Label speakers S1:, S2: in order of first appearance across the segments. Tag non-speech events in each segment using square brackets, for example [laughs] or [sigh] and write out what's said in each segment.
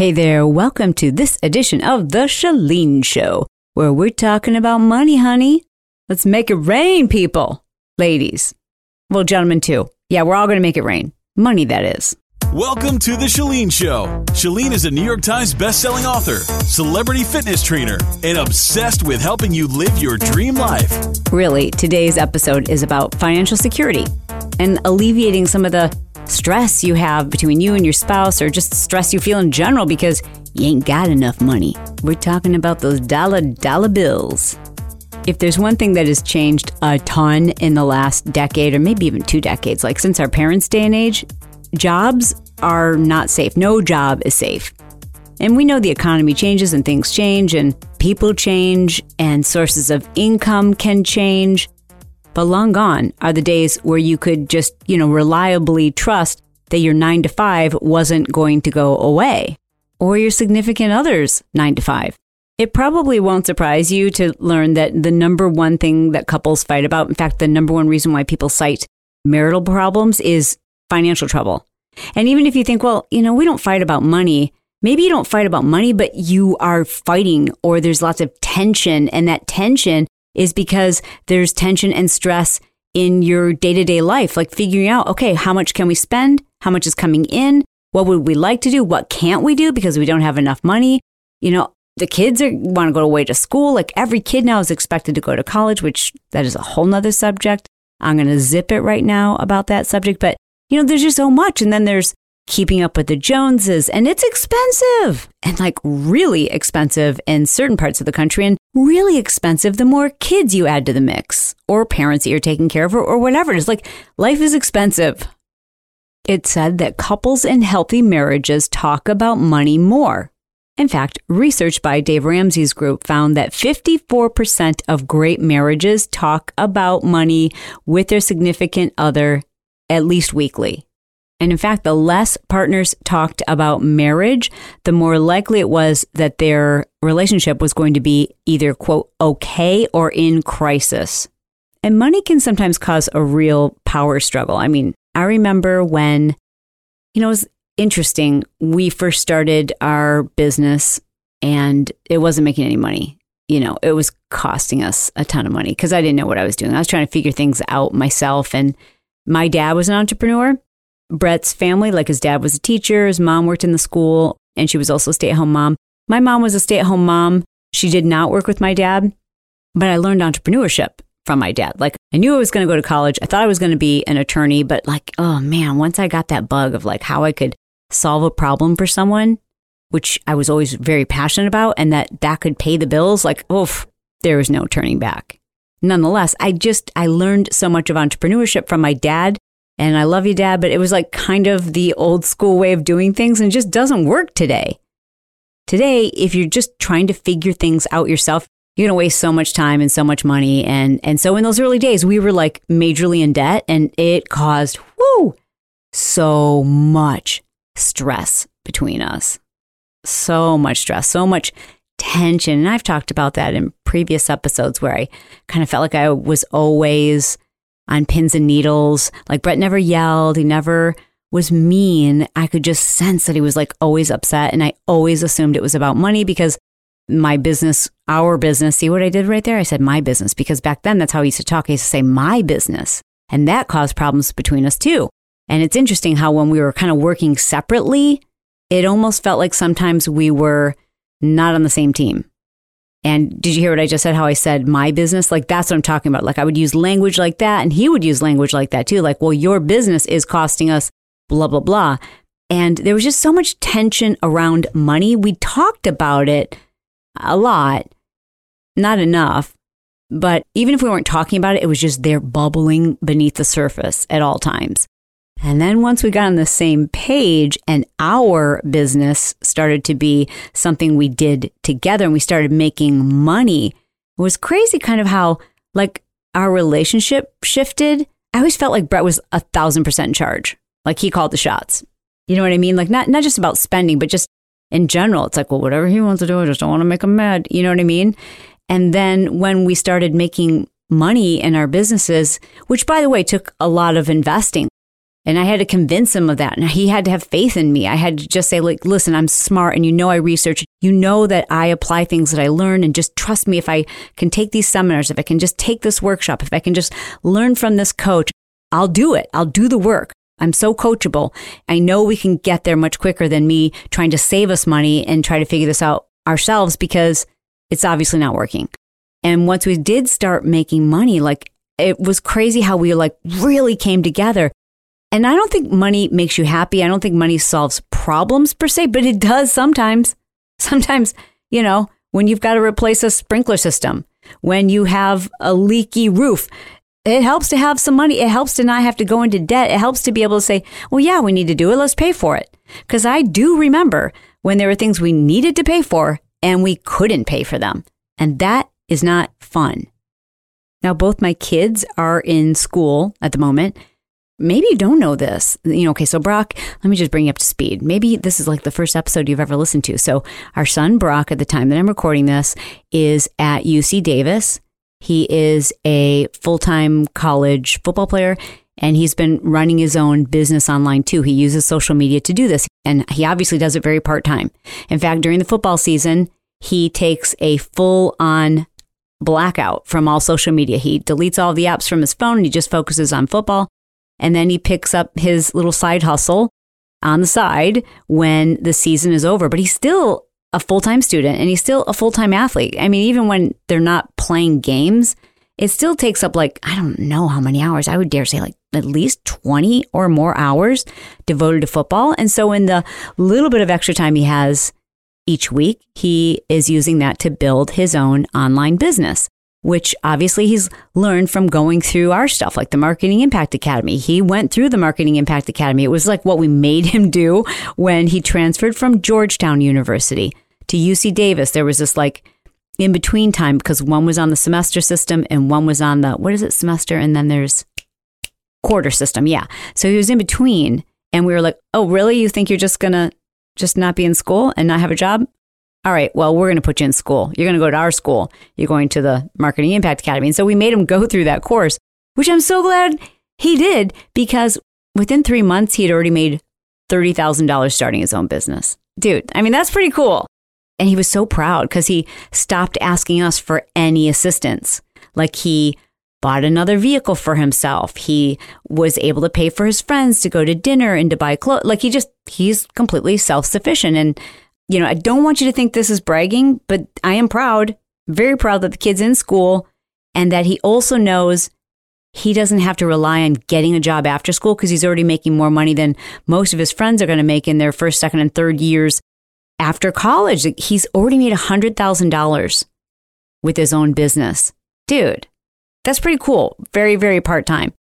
S1: Hey there, welcome to this edition of The Chalene Show, where we're talking about money, honey. Let's make it rain, people. Ladies. Well, gentlemen, too. Yeah, we're all going to make it rain. Money, that is.
S2: Welcome to The Chalene Show. Chalene is a New York Times bestselling author, celebrity fitness trainer, and obsessed with helping you live your dream life.
S1: Really, today's episode is about financial security and alleviating some of the stress you have between you and your spouse or just stress you feel in general because you ain't got enough money. We're talking about those dollar dollar bills. If there's one thing that has changed a ton in the last decade or maybe even two decades, like since our parents' day and age, jobs are not safe. No job is safe. And we know the economy changes and things change and people change and sources of income can change. But long gone are the days where you could just, you know, reliably trust that your nine to five wasn't going to go away or your significant other's nine to five. It probably won't surprise you to learn that the number one thing that couples fight about, in fact, the number one reason why people cite marital problems is financial trouble. And even if you think, well, you know, we don't fight about money, maybe you don't fight about money, but you are fighting or there's lots of tension. And that tension is because there's tension and stress in your day to day life, like figuring out, okay, how much can we spend? How much is coming in? What would we like to do? What can't we do because we don't have enough money? You know, the kids are, want to go away to school. Like every kid now is expected to go to college, which that is a whole nother subject. I'm going to zip it right now about that subject. But, you know, there's just so much. And then there's keeping up with the Joneses, and it's expensive and like really expensive in certain parts of the country, and really expensive the more kids you add to the mix, or parents that you're taking care of, or, or whatever. It's like life is expensive. It said that couples in healthy marriages talk about money more. In fact, research by Dave Ramsey's group found that 54% of great marriages talk about money with their significant other at least weekly. And in fact, the less partners talked about marriage, the more likely it was that their relationship was going to be either, quote, okay or in crisis. And money can sometimes cause a real power struggle. I mean, I remember when, you know, it was interesting. We first started our business and it wasn't making any money. You know, it was costing us a ton of money because I didn't know what I was doing. I was trying to figure things out myself. And my dad was an entrepreneur. Bret's family, like his dad was a teacher, his mom worked in the school, and she was also a stay at home mom. My mom was a stay at home mom. She did not work with my dad, but I learned entrepreneurship from my dad. Like I knew I was going to go to college. I thought I was going to be an attorney, but like, oh man, once I got that bug of like how I could solve a problem for someone, which I was always very passionate about, and that that could pay the bills, like, oof, there was no turning back. Nonetheless, I just, I learned so much of entrepreneurship from my dad and I love you, dad, but it was like kind of the old school way of doing things and it just doesn't work today. Today, if you're just trying to figure things out yourself, you're going to waste so much time and so much money. And, and so in those early days, we were like majorly in debt and it caused, whoo, so much stress between us. So much stress, so much tension. And I've talked about that in previous episodes where I kind of felt like I was always on pins and needles. Like Bret never yelled. He never was mean. I could just sense that he was like always upset. And I always assumed it was about money because my business, our business, see what I did right there? I said my business because back then that's how he used to talk. He used to say my business. And that caused problems between us too. And it's interesting how when we were kind of working separately, it almost felt like sometimes we were not on the same team. And did you hear what I just said? How I said my business? Like that's what I'm talking about. Like I would use language like that, and he would use language like that too. Like, well, your business is costing us blah, blah, blah. And there was just so much tension around money. We talked about it a lot, not enough. But even if we weren't talking about it, it was just there bubbling beneath the surface at all times. And then once we got on the same page and our business started to be something we did together and we started making money, it was crazy kind of how like our relationship shifted. I always felt like Bret was a thousand percent in charge. Like he called the shots. You know what I mean? Like not not just about spending, but just in general. It's like, well, whatever he wants to do, I just don't want to make him mad. You know what I mean? And then when we started making money in our businesses, which by the way took a lot of investing, And I had to convince him of that. And he had to have faith in me. I had to just say, like, listen, I'm smart and you know I research. You know that I apply things that I learn and just trust me if I can take these seminars, if I can just take this workshop, if I can just learn from this coach, I'll do it. I'll do the work. I'm so coachable. I know we can get there much quicker than me trying to save us money and try to figure this out ourselves because it's obviously not working. And once we did start making money, like it was crazy how we like really came together. And I don't think money makes you happy. I don't think money solves problems per se, but it does sometimes. [laughs] Sometimes, you know, when you've got to replace a sprinkler system, when you have a leaky roof, it helps to have some money. It helps to not have to go into debt. It helps to be able to say, well, yeah, we need to do it. Let's pay for it. Because I do remember when there were things we needed to pay for and we couldn't pay for them. And that is not fun. Now, both my kids are in school at the moment. Maybe you don't know this. You know, okay, so Brock, let me just bring you up to speed. Maybe this is like the first episode you've ever listened to. So, our son Brock, at the time that I'm recording this, is at UC Davis. He is a full time college football player and he's been running his own business online too. He uses social media to do this and he obviously does it very part time. In fact, during the football season, he takes a full on blackout from all social media. He deletes all the apps from his phone and he just focuses on football. And then he picks up his little side hustle on the side when the season is over. But he's still a full time student and he's still a full time athlete. I mean, even when they're not playing games, it still takes up like, I don't know how many hours. I would dare say like at least 20 or more hours devoted to football. And so, in the little bit of extra time he has each week, he is using that to build his own online business which obviously he's learned from going through our stuff, like the Marketing Impact Academy. He went through the Marketing Impact Academy. It was like what we made him do when he transferred from Georgetown University to UC Davis. There was this like in between time because one was on the semester system and one was on the, what is it, semester? And then there's quarter system. Yeah. So he was in between. And we were like, oh, really? You think you're just going to just not be in school and not have a job? All right, well, we're going to put you in school. You're going to go to our school. You're going to the Marketing Impact Academy. And so we made him go through that course, which I'm so glad he did because within three months, he had already made $30,000 starting his own business. Dude, I mean, that's pretty cool. And he was so proud because he stopped asking us for any assistance. Like he bought another vehicle for himself. He was able to pay for his friends to go to dinner and to buy clothes. Like he just, he's completely self sufficient. And you know, I don't want you to think this is bragging, but I am proud, very proud that the kid's in school and that he also knows he doesn't have to rely on getting a job after school because he's already making more money than most of his friends are going to make in their first, second, and third years after college. He's already made $100,000 with his own business. Dude, that's pretty cool. Very, very part time.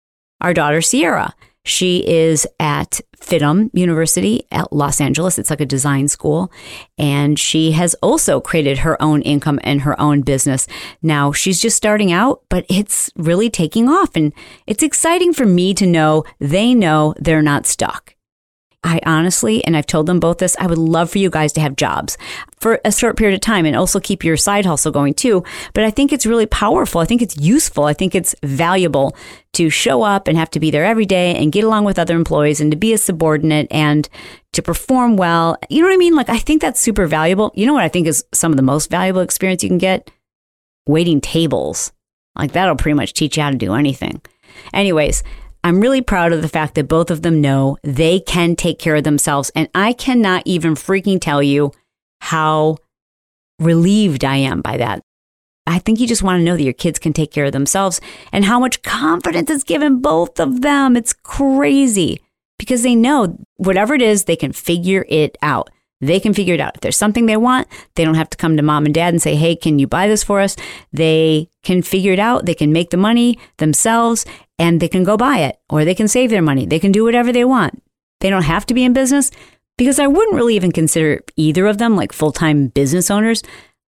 S1: Our daughter, Sierra, she is at FIDM University at Los Angeles. It's like a design school. And she has also created her own income and her own business. Now she's just starting out, but it's really taking off. And it's exciting for me to know they know they're not stuck. I honestly, and I've told them both this, I would love for you guys to have jobs for a short period of time and also keep your side hustle going too. But I think it's really powerful. I think it's useful. I think it's valuable to show up and have to be there every day and get along with other employees and to be a subordinate and to perform well. You know what I mean? Like, I think that's super valuable. You know what I think is some of the most valuable experience you can get? Waiting tables. Like, that'll pretty much teach you how to do anything. Anyways, I'm really proud of the fact that both of them know they can take care of themselves. And I cannot even freaking tell you how relieved I am by that. I think you just want to know that your kids can take care of themselves and how much confidence it's given both of them. It's crazy because they know whatever it is, they can figure it out. They can figure it out. If there's something they want, they don't have to come to mom and dad and say, Hey, can you buy this for us? They can figure it out. They can make the money themselves and they can go buy it or they can save their money. They can do whatever they want. They don't have to be in business because I wouldn't really even consider either of them like full time business owners.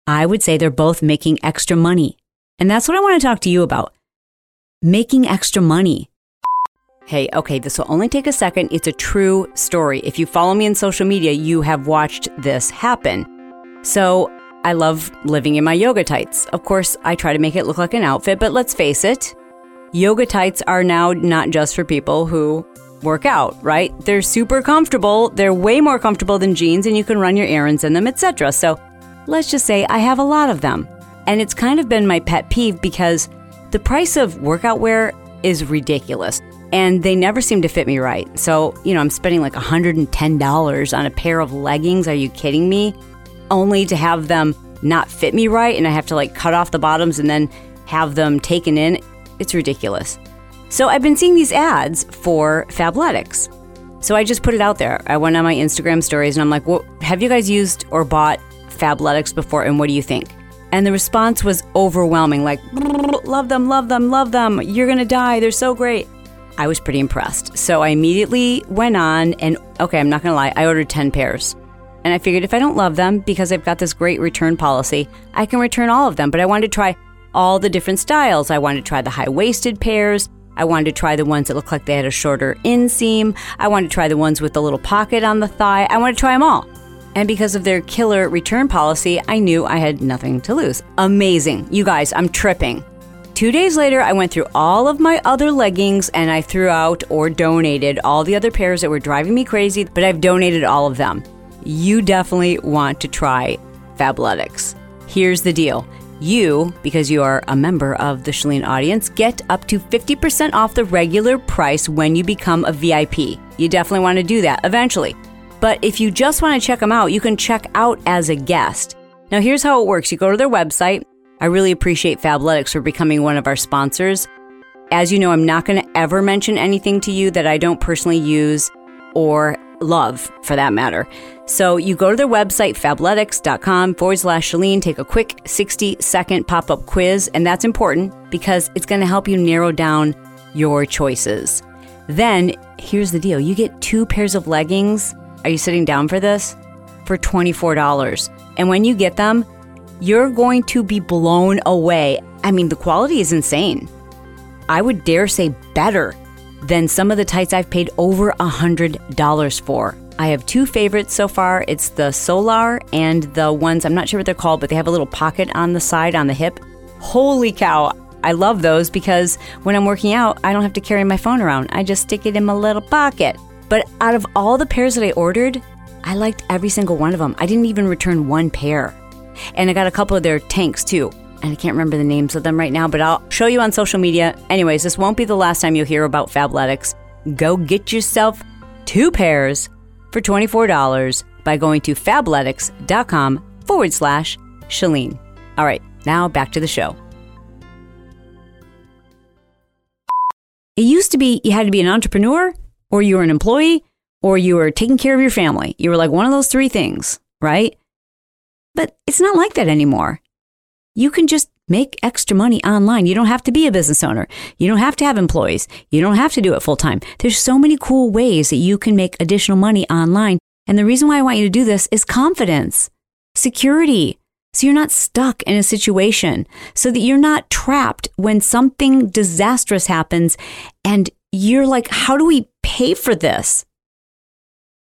S1: I would say they're both making extra money. And that's what I want to talk to you about making extra money. Hey, okay, this will only take a second. It's a true story. If you follow me on social media, you have watched this happen. So, I love living in my yoga tights. Of course, I try to make it look like an outfit, but let's face it, yoga tights are now not just for people who work out, right? They're super comfortable. They're way more comfortable than jeans and you can run your errands in them, etc. So, let's just say I have a lot of them. And it's kind of been my pet peeve because the price of workout wear is ridiculous and they never seem to fit me right. So, you know, I'm spending like $110 on a pair of leggings. Are you kidding me? Only to have them not fit me right and I have to like cut off the bottoms and then have them taken in. It's ridiculous. So I've been seeing these ads for Fabletics. So I just put it out there. I went on my Instagram stories and I'm like, well, have you guys used or bought Fabletics before and what do you think? And the response was overwhelming like, love them, love them, love them. You're going to die. They're so great. I was pretty impressed. So I immediately went on and, okay, I'm not going to lie, I ordered 10 pairs. And I figured if I don't love them, because I've got this great return policy, I can return all of them. But I wanted to try all the different styles. I wanted to try the high waisted pairs. I wanted to try the ones that looked like they had a shorter inseam. I wanted to try the ones with the little pocket on the thigh. I wanted to try them all. And because of their killer return policy, I knew I had nothing to lose. Amazing. You guys, I'm tripping. Two days later, I went through all of my other leggings and I threw out or donated all the other pairs that were driving me crazy, but I've donated all of them. You definitely want to try Fabletics. Here's the deal. You, because you are a member of the Chalene audience, get up to 50% off the regular price when you become a VIP. You definitely want to do that eventually. But if you just want to check them out, you can check out as a guest. Now, here's how it works you go to their website, I really appreciate Fabletics for becoming one of our sponsors. As you know, I'm not going to ever mention anything to you that I don't personally use or love for that matter. So you go to their website, fabletics.com forward slash Chalene, take a quick 60 second pop up quiz, and that's important because it's going to help you narrow down your choices. Then here's the deal you get two pairs of leggings. Are you sitting down for this? For $24. And when you get them, you're going to be blown away. I mean, the quality is insane. I would dare say better than some of the tights I've paid over a $100 for. I have two favorites so far. It's the Solar and the ones, I'm not sure what they're called, but they have a little pocket on the side on the hip. Holy cow. I love those because when I'm working out, I don't have to carry my phone around. I just stick it in my little pocket. But out of all the pairs that I ordered, I liked every single one of them. I didn't even return one pair. And I got a couple of their tanks too. And I can't remember the names of them right now, but I'll show you on social media. Anyways, this won't be the last time you'll hear about Fabletics. Go get yourself two pairs for $24 by going to fabletics.com forward slash Chalene. All right, now back to the show. It used to be you had to be an entrepreneur, or you were an employee, or you were taking care of your family. You were like one of those three things, right? But it's not like that anymore. You can just make extra money online. You don't have to be a business owner. You don't have to have employees. You don't have to do it full time. There's so many cool ways that you can make additional money online. And the reason why I want you to do this is confidence, security. So you're not stuck in a situation, so that you're not trapped when something disastrous happens and you're like, how do we pay for this?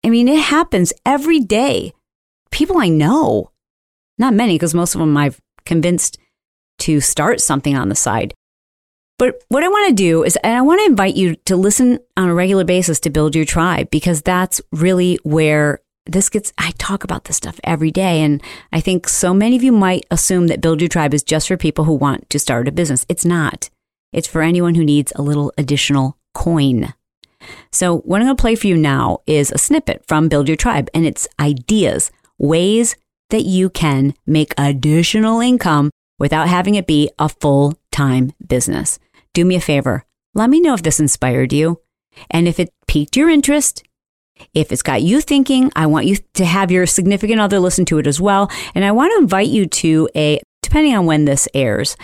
S1: I mean, it happens every day. People I know not many, because most of them I've convinced to start something on the side. But what I want to do is, and I want to invite you to listen on a regular basis to build your tribe, because that's really where this gets, I talk about this stuff every day. And I think so many of you might assume that Build Your Tribe is just for people who want to start a business. It's not, it's for anyone who needs a little additional coin. So, what I'm going to play for you now is a snippet from Build Your Tribe, and it's ideas, ways that you can make additional income without having it be a full time business. Do me a favor. Let me know if this inspired you and if it piqued your interest. If it's got you thinking, I want you to have your significant other listen to it as well. And I want to invite you to a, depending on when this airs.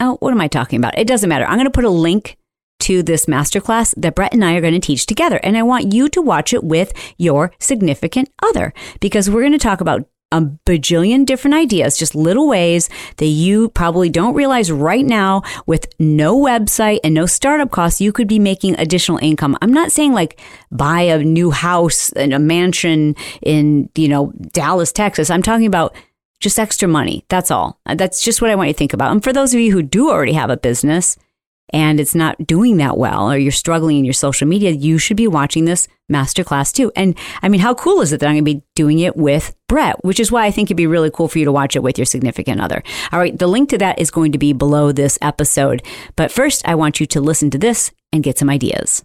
S1: Oh, what am I talking about? It doesn't matter. I'm going to put a link to this masterclass that Bret and I are going to teach together. And I want you to watch it with your significant other because we're going to talk about a bajillion different ideas, just little ways that you probably don't realize right now with no website and no startup costs, you could be making additional income. I'm not saying like buy a new house and a mansion in, you know, Dallas, Texas. I'm talking about just extra money. That's all. Uh, that's just what I want you to think about. And for those of you who do already have a business, and it's not doing that well or you're struggling in your social media, you should be watching this masterclass too. And I mean, how cool is it that I'm going to be doing it with Bret, which is why I think it'd be really cool for you to watch it with your significant other. All right, the link to that is going to be below this episode. But first, I want you to listen to this and get some ideas.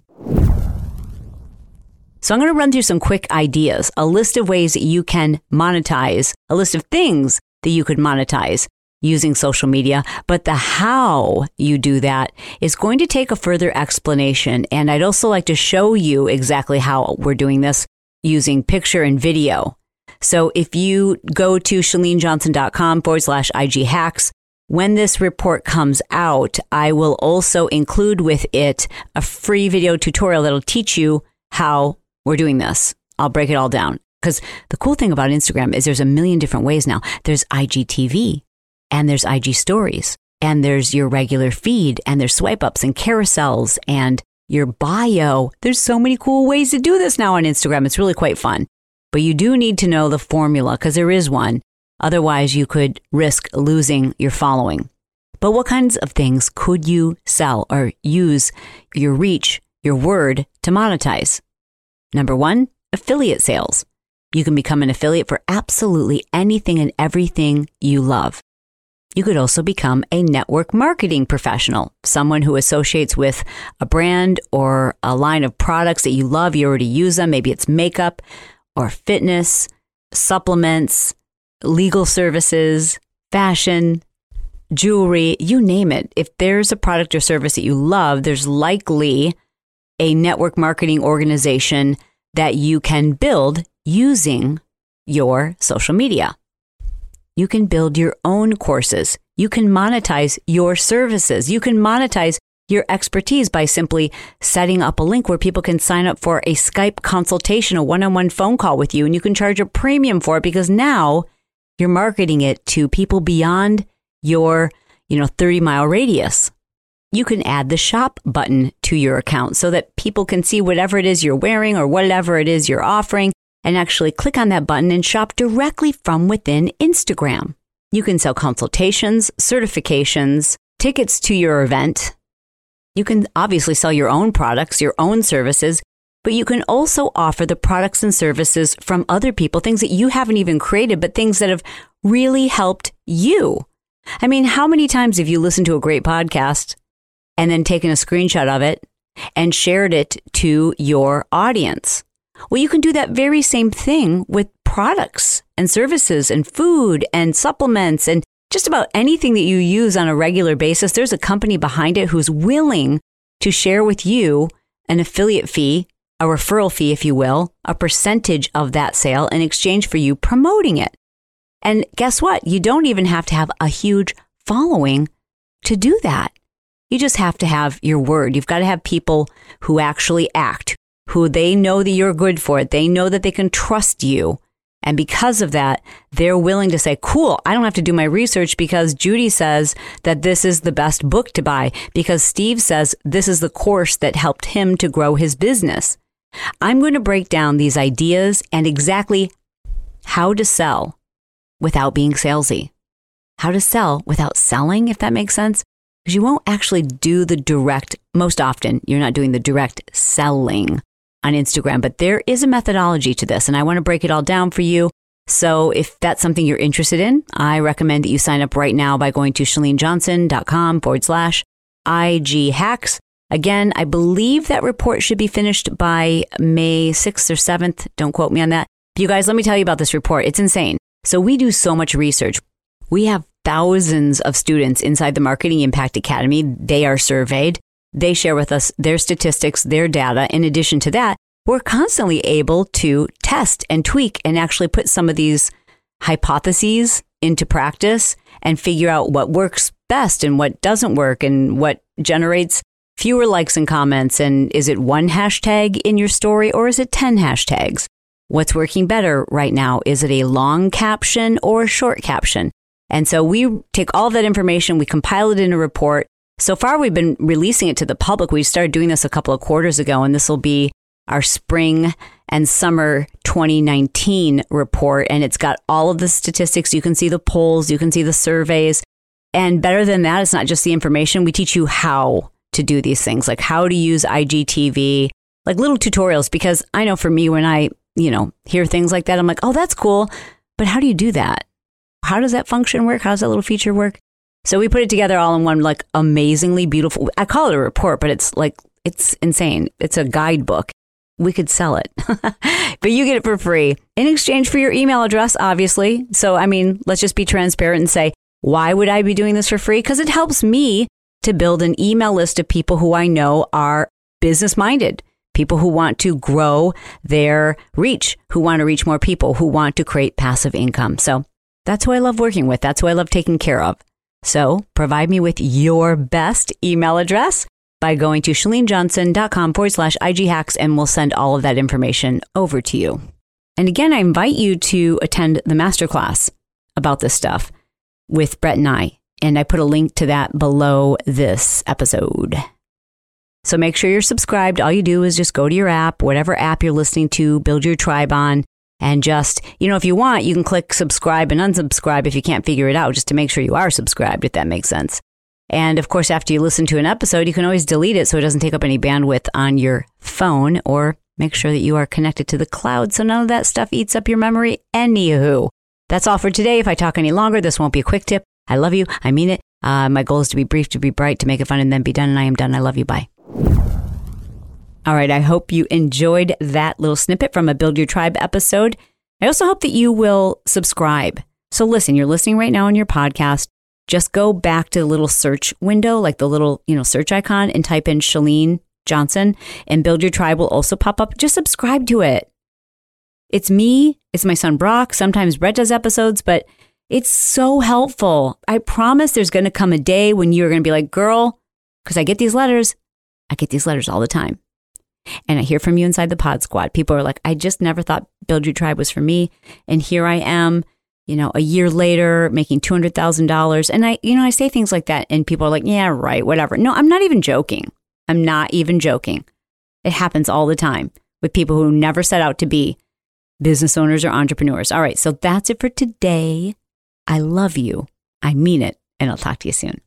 S1: So I'm going to run through some quick ideas, a list of ways that you can monetize, a list of things that you could monetize using social media, but the how you do that is going to take a further explanation. And I'd also like to show you exactly how we're doing this using picture and video. So if you go to chalenejohnson.com forward slash IG hacks, when this report comes out, I will also include with it a free video tutorial that'll teach you how we're doing this. I'll break it all down. Because the cool thing about Instagram is there's a million different ways now. There's IGTV, and there's IG stories and there's your regular feed and there's swipe ups and carousels and your bio. There's so many cool ways to do this now on Instagram. It's really quite fun. But you do need to know the formula because there is one. Otherwise, you could risk losing your following. But what kinds of things could you sell or use your reach, your word to monetize? Number one, affiliate sales. You can become an affiliate for absolutely anything and everything you love. You could also become a network marketing professional, someone who associates with a brand or a line of products that you love. You already use them. Maybe it's makeup or fitness, supplements, legal services, fashion, jewelry, you name it. If there's a product or service that you love, there's likely a network marketing organization that you can build using your social media. You can build your own courses. You can monetize your services. You can monetize your expertise by simply setting up a link where people can sign up for a Skype consultation, a one on one phone call with you, and you can charge a premium for it because now you're marketing it to people beyond your, you know, 30 mile radius. You can add the shop button to your account so that people can see whatever it is you're wearing or whatever it is you're offering and actually click on that button and shop directly from within Instagram. You can sell consultations, certifications, tickets to your event. You can obviously sell your own products, your own services, but you can also offer the products and services from other people, things that you haven't even created, but things that have really helped you. I mean, how many times have you listened to a great podcast and then taken a screenshot of it and shared it to your audience? Well, you can do that very same thing with products and services and food and supplements and just about anything that you use on a regular basis. There's a company behind it who's willing to share with you an affiliate fee, a referral fee, if you will, a percentage of that sale in exchange for you promoting it. And guess what? You don't even have to have a huge following to do that. You just have to have your word. You've got to have people who actually act, who they know that you're good for it. They know that they can trust you. And because of that, they're willing to say, cool, I don't have to do my research because Judy says that this is the best book to buy, because Steve says this is the course that helped him to grow his business. I'm going to break down these ideas and exactly how to sell without being salesy, how to sell without selling, if that makes sense. Because you won't actually do the direct, most often, you're not doing the direct selling on Instagram. But there is a methodology to this, and I want to break it all down for you. So if that's something you're interested in, I recommend that you sign up right now by going to chalenejohnson.com forward slash IG hacks. Again, I believe that report should be finished by May 6th or 7th. Don't quote me on that. You guys, let me tell you about this report. It's insane. So we do so much research. We have thousands of students inside the Marketing Impact Academy. They are surveyed. They share with us their statistics, their data. In addition to that, we're constantly able to test and tweak and actually put some of these hypotheses into practice and figure out what works best and what doesn't work and what generates fewer likes and comments. And is it one hashtag in your story or is it 10 hashtags? What's working better right now? Is it a long caption or a short caption? And so we take all that information, we compile it in a report, so far, we've been releasing it to the public. We started doing this a couple of quarters ago, and this will be our spring and summer 2019 report. And it's got all of the statistics. You can see the polls, you can see the surveys. And better than that, it's not just the information. We teach you how to do these things, like how to use IGTV, like little tutorials. Because I know for me, when I, you know, hear things like that, I'm like, oh, that's cool. But how do you do that? How does that function work? How does that little feature work? So we put it together all in one, like amazingly beautiful. I call it a report, but it's like, it's insane. It's a guidebook. We could sell it, [laughs] but you get it for free in exchange for your email address, obviously. So, I mean, let's just be transparent and say, why would I be doing this for free? Because it helps me to build an email list of people who I know are business minded, people who want to grow their reach, who want to reach more people, who want to create passive income. So that's who I love working with. That's who I love taking care of. So provide me with your best email address by going to chalenejohnson.com forward slash IG hacks and we'll send all of that information over to you. And again, I invite you to attend the masterclass about this stuff with Bret and I. And I put a link to that below this episode. So make sure you're subscribed. All you do is just go to your app, whatever app you're listening to, build your tribe on, and just, you know, if you want, you can click subscribe and unsubscribe if you can't figure it out, just to make sure you are subscribed, if that makes sense. And of course, after you listen to an episode, you can always delete it so it doesn't take up any bandwidth on your phone or make sure that you are connected to the cloud so none of that stuff eats up your memory. Anywho, that's all for today. If I talk any longer, this won't be a quick tip. I love you. I mean it. Uh, my goal is to be brief, to be bright, to make it fun, and then be done. And I am done. I love you. Bye. All right. I hope you enjoyed that little snippet from a Build Your Tribe episode. I also hope that you will subscribe. So listen, you're listening right now on your podcast. Just go back to the little search window, like the little, you know, search icon and type in Chalene Johnson and Build Your Tribe will also pop up. Just subscribe to it. It's me, it's my son Brock. Sometimes Bret does episodes, but it's so helpful. I promise there's going to come a day when you're going to be like, girl, because I get these letters. I get these letters all the time. And I hear from you inside the pod squad. People are like, I just never thought Build Your Tribe was for me. And here I am, you know, a year later making $200,000. And I, you know, I say things like that and people are like, yeah, right, whatever. No, I'm not even joking. I'm not even joking. It happens all the time with people who never set out to be business owners or entrepreneurs. All right, so that's it for today. I love you. I mean it, and I'll talk to you soon.